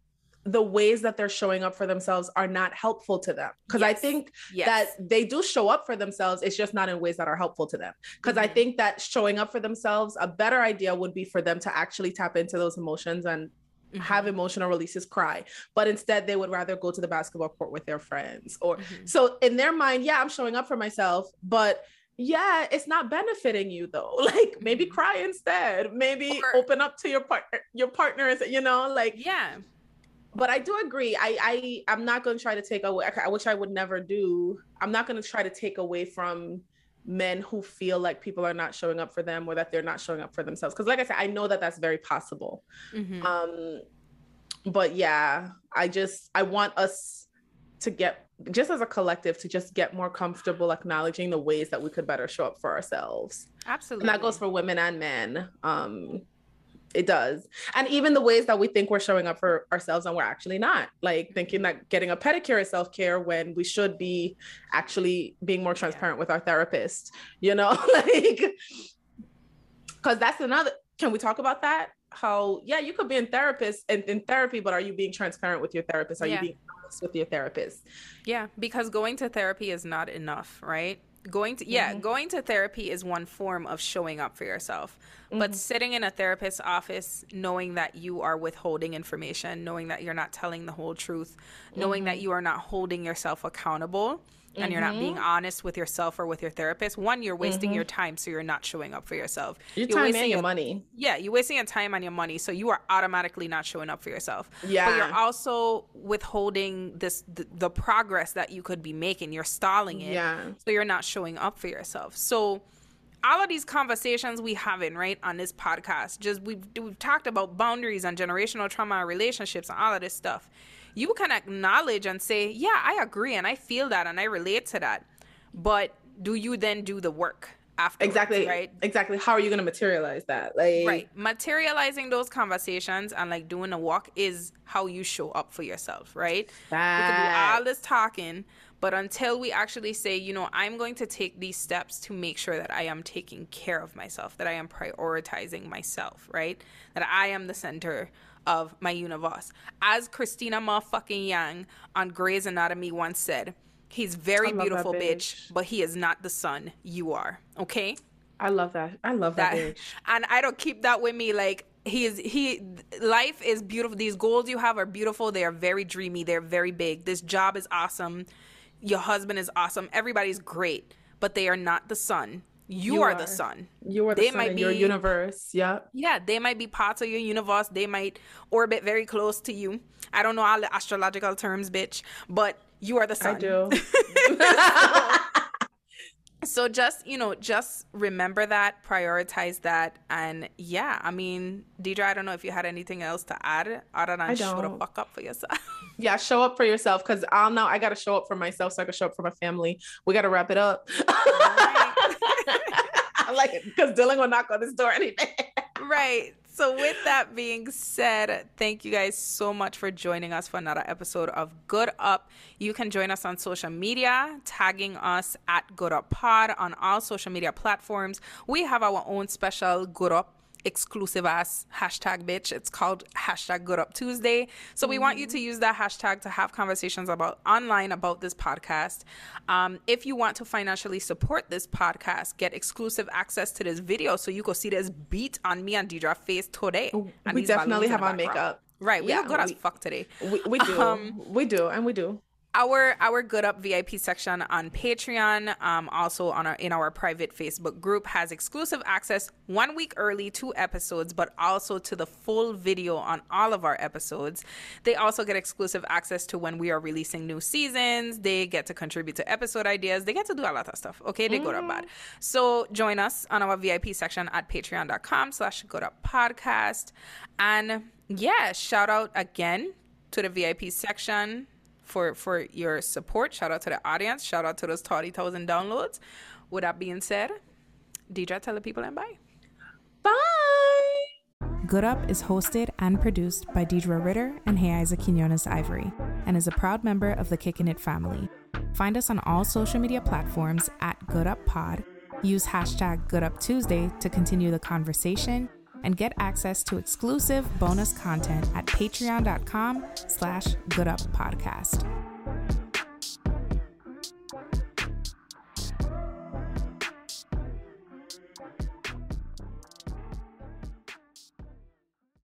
the ways that they're showing up for themselves are not helpful to them because i think Yes. that they do show up for themselves it's just not in ways that are helpful to them because i Mhm. think that showing up for themselves a better idea would be for them to actually tap into those emotions and Mhm. have emotional releases cry but instead they would rather go to the basketball court with their friends or Mhm. so in their mind yeah i'm showing up for myself but yeah it's not benefiting you though like maybe Mhm. cry instead maybe Or- open up to your partner your partner and you know like yeah. but i do agree i i i'm not going to try to take away I- which i would never do i'm not going to try to take away from men who feel like people are not showing up for them or that they're not showing up for themselves because like i said i know that that's very possible Mhm. um but yeah i just i want us to get just as a collective to just get more comfortable acknowledging the ways that we could better show up for ourselves. Absolutely. and that goes for women and men. Um it does. And even the ways that we think we're showing up for ourselves and we're actually not. Like thinking that getting a pedicure is self-care when we should be actually being more transparent with our therapist you know? Like because that's another can we talk about that how yeah you could be in therapist and in therapy but are you being transparent with your therapist? Are Yeah. you being honest with your therapist? Yeah, because going to therapy is not enough, right? going to yeah mm-hmm. going to therapy is one form of showing up for yourself but mm-hmm. sitting in a therapist's office knowing that you are withholding information knowing that you're not telling the whole truth knowing that mm-hmm. you are not holding yourself accountable and you're not being mm-hmm. honest with yourself or with your therapist one you're wasting your mm-hmm. time so you're not showing up for yourself Your You're time wasting and your money. yeah, you're wasting your time and your money, so you are automatically not showing up for yourself. Yeah, but you're also withholding this the, the progress that you could be making. You're stalling it, Yeah. So you're not showing up for yourself. So all of these conversations we having right on this podcast, just we've we've talked about boundaries and generational trauma and relationships and all of this stuff. You can acknowledge and say, yeah, I agree and I feel that and I relate to that. But do you then do the work after? Exactly. Right. Exactly. How are you going to materialize that? Like, Right. Materializing those conversations and like doing a walk is how you show up for yourself, right? We can do all this talking, but until we actually say, you know, I'm going to take these steps to make sure that I am taking care of myself, that I am prioritizing myself, right? That I am the center of my universe. As Cristina motherfucking Yang on Grey's Anatomy once said, he's very I love that beautiful, bitch, bitch. but he is not the sun you are. Okay? I love that. I love that. that bitch. and I don't keep that with me like he is he life is beautiful these goals you have are beautiful they are very dreamy they're very big this job is awesome your husband is awesome everybody's great but they are not the sun you, You are, are. the sun You are the They sun might in your universe. Yep. yeah they might be parts of your universe they might orbit very close to you i don't know all the astrological terms bitch but you are the sun I do. so just you know just remember that prioritize that and yeah i mean deidre i don't know if you had anything else to add other than I show the fuck up for yourself yeah, show up for yourself because I'll know I got to show up for myself so I can show up for my family. We got to wrap it up. I like because Dylan will knock on this door any day. right. So with that being said thank you guys so much for joining us for another episode of good up. You can join us on social media tagging us at good up pod on all social media platforms. We have our own special good up exclusive ass hashtag bitch it's called hashtag good up tuesday so we want you to use that hashtag to have conversations about online about this podcast um, if you want to financially support this podcast get exclusive access to this video so you can see this beat on me and Deidre face today and we definitely have background. makeup. right we Yeah, look good as fuck today We, we do. Um, we do. And we do. Our our good up vip section on patreon um, also on our in our private facebook group has exclusive access one week early to episodes but also to the full video on all of our episodes. They also get exclusive access to when we are releasing new seasons. They get to contribute to episode ideas. They get to do a lot of stuff okay? They go to bad. So join us on our vip section at patreon.com slash good up podcast. And yeah shout out again to the vip section for for your support. Shout out to the audience. Shout out to those thirty thousand downloads. With that being said, Deidre, tell the people and bye. Bye. Good Up is hosted and produced by Deidre Ritter and Isa Quinones Ivory and is a proud member of the Kickin' It family. Find us on all social media platforms at Good Up Pod. Use hashtag Good Up Tuesday to continue the conversation and get access to exclusive bonus content at patreon.com slash good up podcast.